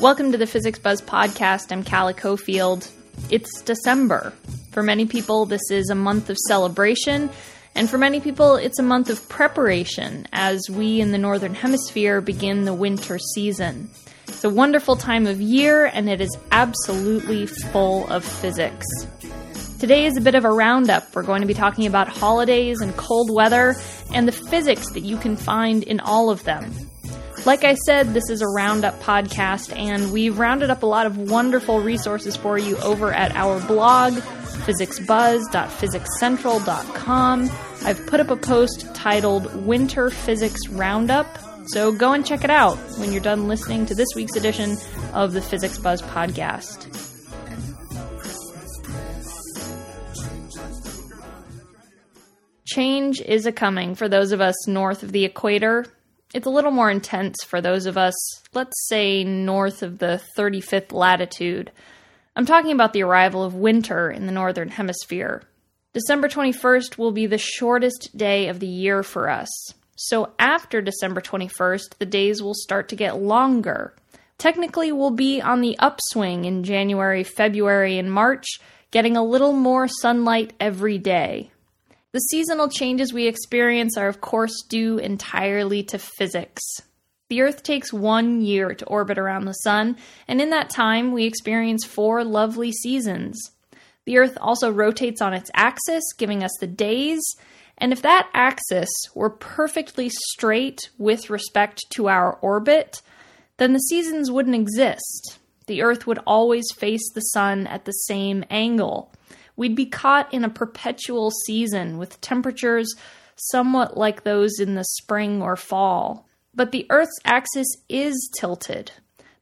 Welcome to the Physics Buzz podcast. I'm Calla Cofield. It's December. For many people, this is a month of celebration, and for many people, it's a month of preparation as we in the Northern Hemisphere begin the winter season. It's a wonderful time of year, and it is absolutely full of physics. Today is a bit of a roundup. We're going to be talking about holidays and cold weather and the physics that you can find in all of them. Like I said, this is a roundup podcast, and we've rounded up a lot of wonderful resources for you over at our blog, physicsbuzz.physicscentral.com. I've put up a post titled Winter Physics Roundup, so go and check it out when you're done listening to this week's edition of the Physics Buzz podcast. Change is a coming for those of us north of the equator it's a little more intense for those of us, let's say, north of the 35th latitude. I'm talking about the arrival of winter in the northern hemisphere. December 21st will be the shortest day of the year for us. So after December 21st, the days will start to get longer. Technically, we'll be on the upswing in January, February, and March, getting a little more sunlight every day. The seasonal changes we experience are, of course, due entirely to physics. The Earth takes one year to orbit around the Sun, and in that time, we experience four lovely seasons. The Earth also rotates on its axis, giving us the days, and if that axis were perfectly straight with respect to our orbit, then the seasons wouldn't exist. The Earth would always face the Sun at the same angle. We'd be caught in a perpetual season with temperatures somewhat like those in the spring or fall. But the Earth's axis is tilted.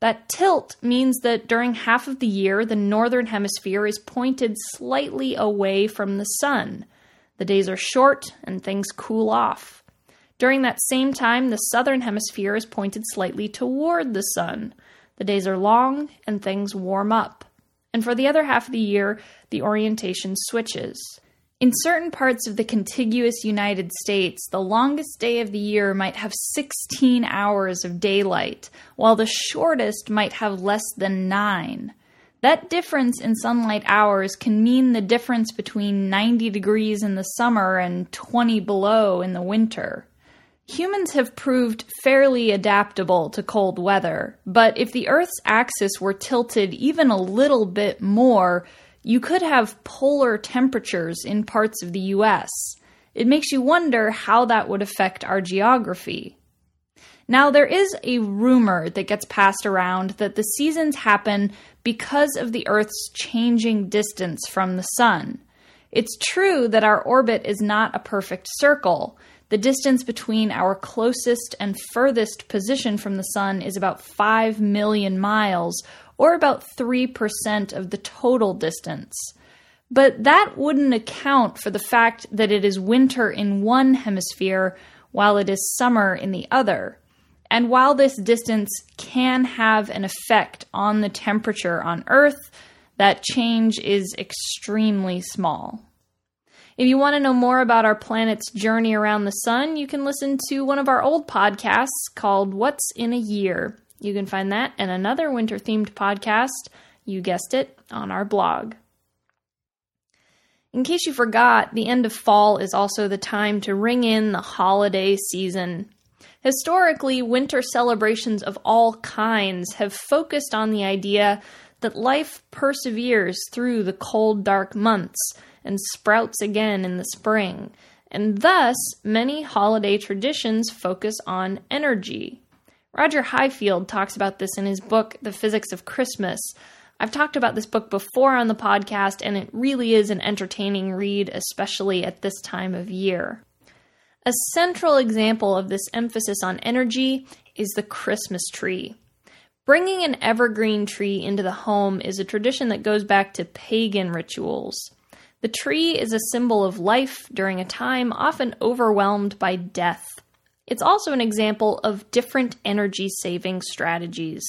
That tilt means that during half of the year, the northern hemisphere is pointed slightly away from the sun. The days are short and things cool off. During that same time, the southern hemisphere is pointed slightly toward the sun. The days are long and things warm up and for the other half of the year, the orientation switches. In certain parts of the contiguous United States, the longest day of the year might have 16 hours of daylight, while the shortest might have less than 9. That difference in sunlight hours can mean the difference between 90 degrees in the summer and 20 below in the winter. Humans have proved fairly adaptable to cold weather, but if the Earth's axis were tilted even a little bit more, you could have polar temperatures in parts of the US. It makes you wonder how that would affect our geography. Now, there is a rumor that gets passed around that the seasons happen because of the Earth's changing distance from the Sun. It's true that our orbit is not a perfect circle the distance between our closest and furthest position from the Sun is about 5 million miles, or about 3% of the total distance. But that wouldn't account for the fact that it is winter in one hemisphere while it is summer in the other. And while this distance can have an effect on the temperature on Earth, that change is extremely small. If you want to know more about our planet's journey around the sun, you can listen to one of our old podcasts called What's in a Year. You can find that and another winter themed podcast, you guessed it, on our blog. In case you forgot, the end of fall is also the time to ring in the holiday season. Historically, winter celebrations of all kinds have focused on the idea that life perseveres through the cold, dark months and sprouts again in the spring. And thus, many holiday traditions focus on energy. Roger Highfield talks about this in his book, The Physics of Christmas. I've talked about this book before on the podcast, and it really is an entertaining read, especially at this time of year. A central example of this emphasis on energy is the Christmas tree. Bringing an evergreen tree into the home is a tradition that goes back to pagan rituals. The tree is a symbol of life during a time often overwhelmed by death. It's also an example of different energy saving strategies.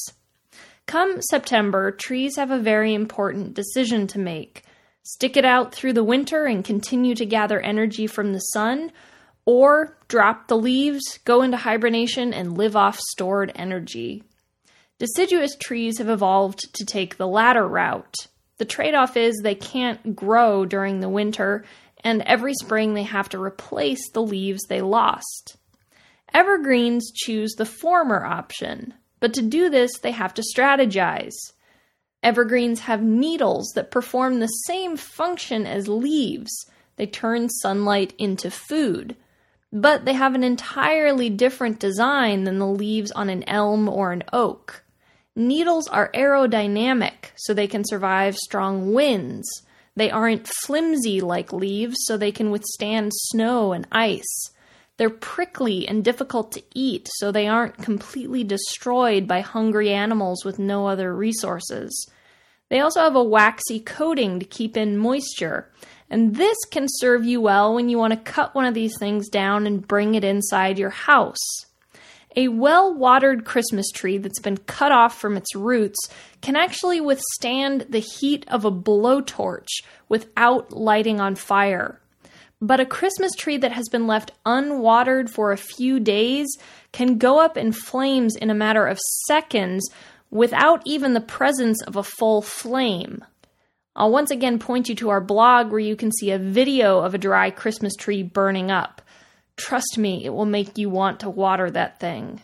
Come September, trees have a very important decision to make stick it out through the winter and continue to gather energy from the sun, or drop the leaves, go into hibernation, and live off stored energy. Deciduous trees have evolved to take the latter route. The trade off is they can't grow during the winter, and every spring they have to replace the leaves they lost. Evergreens choose the former option, but to do this, they have to strategize. Evergreens have needles that perform the same function as leaves. They turn sunlight into food. But they have an entirely different design than the leaves on an elm or an oak. Needles are aerodynamic, so they can survive strong winds. They aren't flimsy like leaves, so they can withstand snow and ice. They're prickly and difficult to eat, so they aren't completely destroyed by hungry animals with no other resources. They also have a waxy coating to keep in moisture, and this can serve you well when you want to cut one of these things down and bring it inside your house. A well watered Christmas tree that's been cut off from its roots can actually withstand the heat of a blowtorch without lighting on fire. But a Christmas tree that has been left unwatered for a few days can go up in flames in a matter of seconds without even the presence of a full flame. I'll once again point you to our blog where you can see a video of a dry Christmas tree burning up. Trust me, it will make you want to water that thing.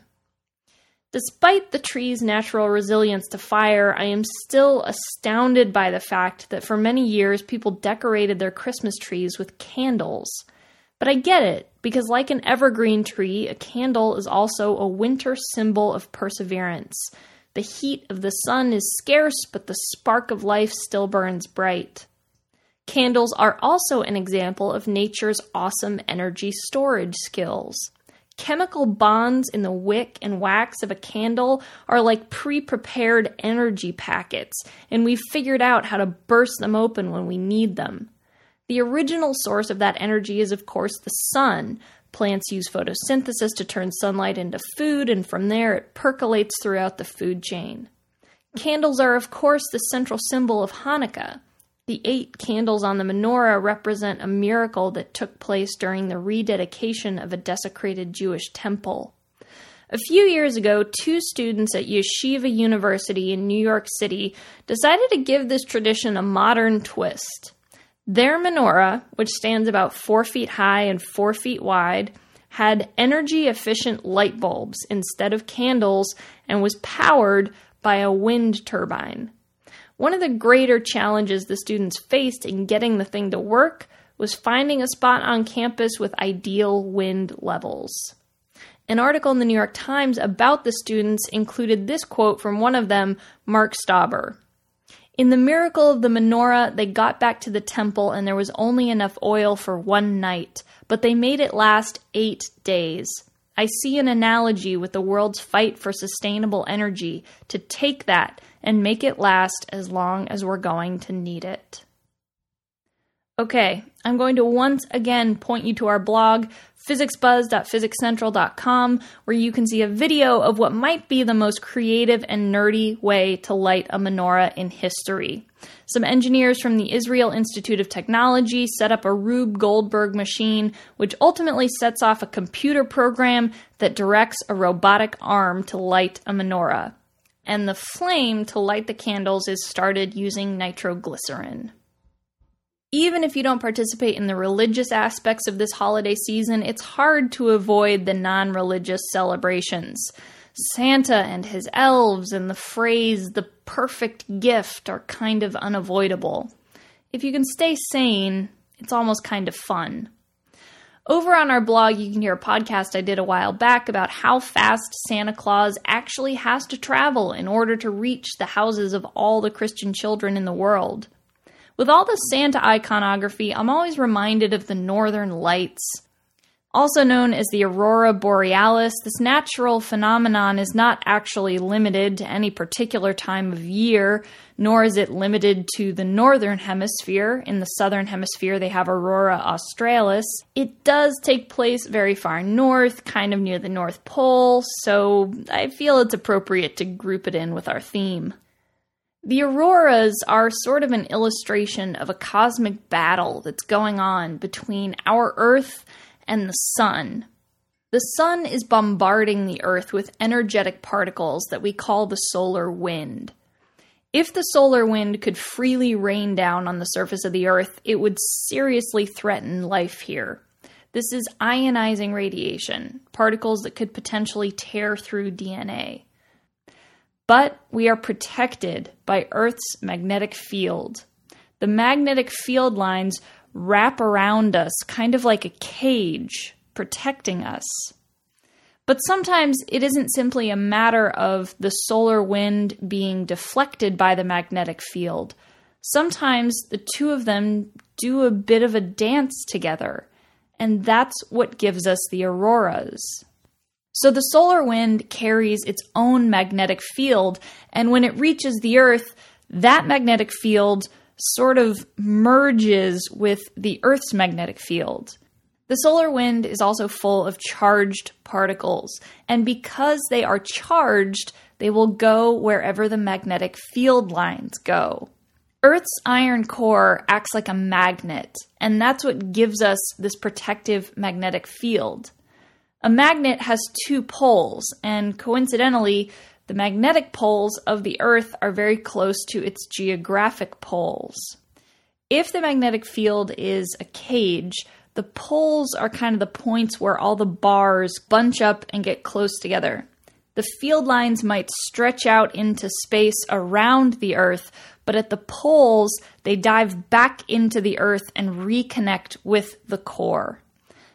Despite the tree's natural resilience to fire, I am still astounded by the fact that for many years people decorated their Christmas trees with candles. But I get it, because like an evergreen tree, a candle is also a winter symbol of perseverance. The heat of the sun is scarce, but the spark of life still burns bright. Candles are also an example of nature's awesome energy storage skills. Chemical bonds in the wick and wax of a candle are like pre prepared energy packets, and we've figured out how to burst them open when we need them. The original source of that energy is, of course, the sun. Plants use photosynthesis to turn sunlight into food, and from there it percolates throughout the food chain. Candles are, of course, the central symbol of Hanukkah. The eight candles on the menorah represent a miracle that took place during the rededication of a desecrated Jewish temple. A few years ago, two students at Yeshiva University in New York City decided to give this tradition a modern twist. Their menorah, which stands about four feet high and four feet wide, had energy efficient light bulbs instead of candles and was powered by a wind turbine. One of the greater challenges the students faced in getting the thing to work was finding a spot on campus with ideal wind levels. An article in the New York Times about the students included this quote from one of them, Mark Stauber. In the miracle of the menorah, they got back to the temple and there was only enough oil for one night, but they made it last eight days. I see an analogy with the world's fight for sustainable energy to take that and make it last as long as we're going to need it. Okay, I'm going to once again point you to our blog, physicsbuzz.physicscentral.com, where you can see a video of what might be the most creative and nerdy way to light a menorah in history. Some engineers from the Israel Institute of Technology set up a Rube Goldberg machine, which ultimately sets off a computer program that directs a robotic arm to light a menorah and the flame to light the candles is started using nitroglycerin. Even if you don't participate in the religious aspects of this holiday season, it's hard to avoid the non religious celebrations. Santa and his elves and the phrase the perfect gift are kind of unavoidable. If you can stay sane, it's almost kind of fun. Over on our blog, you can hear a podcast I did a while back about how fast Santa Claus actually has to travel in order to reach the houses of all the Christian children in the world. With all the Santa iconography, I'm always reminded of the Northern Lights. Also known as the aurora borealis, this natural phenomenon is not actually limited to any particular time of year, nor is it limited to the northern hemisphere. In the southern hemisphere, they have aurora australis. It does take place very far north, kind of near the North Pole, so I feel it's appropriate to group it in with our theme. The auroras are sort of an illustration of a cosmic battle that's going on between our Earth and the sun. The sun is bombarding the Earth with energetic particles that we call the solar wind. If the solar wind could freely rain down on the surface of the Earth, it would seriously threaten life here. This is ionizing radiation, particles that could potentially tear through DNA. But we are protected by Earth's magnetic field. The magnetic field lines wrap around us, kind of like a cage, protecting us. But sometimes it isn't simply a matter of the solar wind being deflected by the magnetic field. Sometimes the two of them do a bit of a dance together and that's what gives us the auroras. So the solar wind carries its own magnetic field, and when it reaches the Earth, that magnetic field sort of merges with the Earth's magnetic field. The solar wind is also full of charged particles, and because they are charged, they will go wherever the magnetic field lines go. Earth's iron core acts like a magnet, and that's what gives us this protective magnetic field. A magnet has two poles, and coincidentally, the magnetic poles of the Earth are very close to its geographic poles. If the magnetic field is a cage, the poles are kind of the points where all the bars bunch up and get close together. The field lines might stretch out into space around the Earth, but at the poles, they dive back into the Earth and reconnect with the core.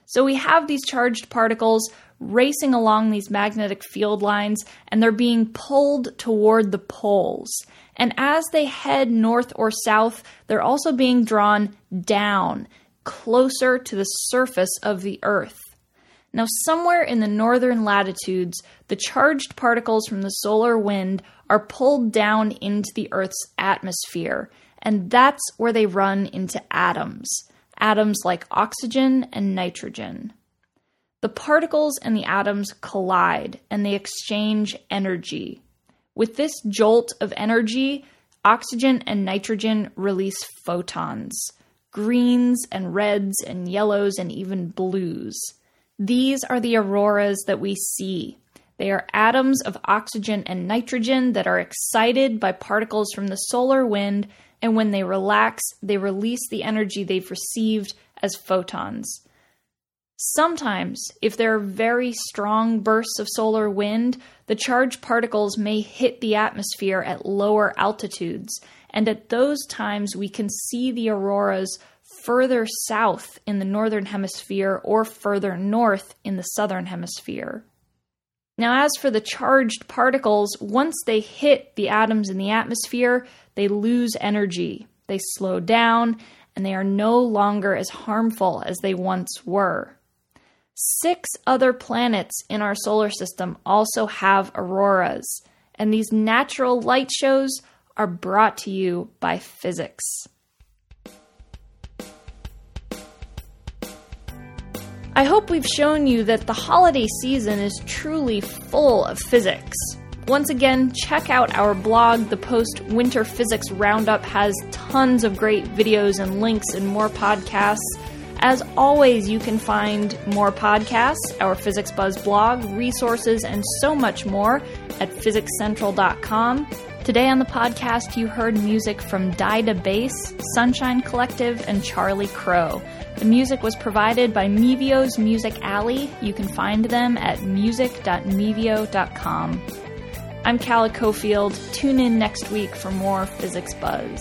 So we have these charged particles racing along these magnetic field lines, and they're being pulled toward the poles. And as they head north or south, they're also being drawn down, closer to the surface of the Earth. Now, somewhere in the northern latitudes, the charged particles from the solar wind are pulled down into the Earth's atmosphere, and that's where they run into atoms, atoms like oxygen and nitrogen. The particles and the atoms collide and they exchange energy. With this jolt of energy, oxygen and nitrogen release photons greens and reds and yellows and even blues. These are the auroras that we see. They are atoms of oxygen and nitrogen that are excited by particles from the solar wind, and when they relax, they release the energy they've received as photons. Sometimes, if there are very strong bursts of solar wind, the charged particles may hit the atmosphere at lower altitudes, and at those times we can see the auroras further south in the northern hemisphere or further north in the southern hemisphere. Now, as for the charged particles, once they hit the atoms in the atmosphere, they lose energy. They slow down and they are no longer as harmful as they once were. Six other planets in our solar system also have auroras, and these natural light shows are brought to you by physics. I hope we've shown you that the holiday season is truly full of physics. Once again, check out our blog. The post Winter Physics Roundup has tons of great videos and links and more podcasts. As always, you can find more podcasts, our Physics Buzz blog, resources, and so much more at physicscentral.com. Today on the podcast, you heard music from Dida Bass, Sunshine Collective, and Charlie Crow. The music was provided by Mevio's Music Alley. You can find them at music.mevio.com. I'm Calla Cofield. Tune in next week for more Physics Buzz.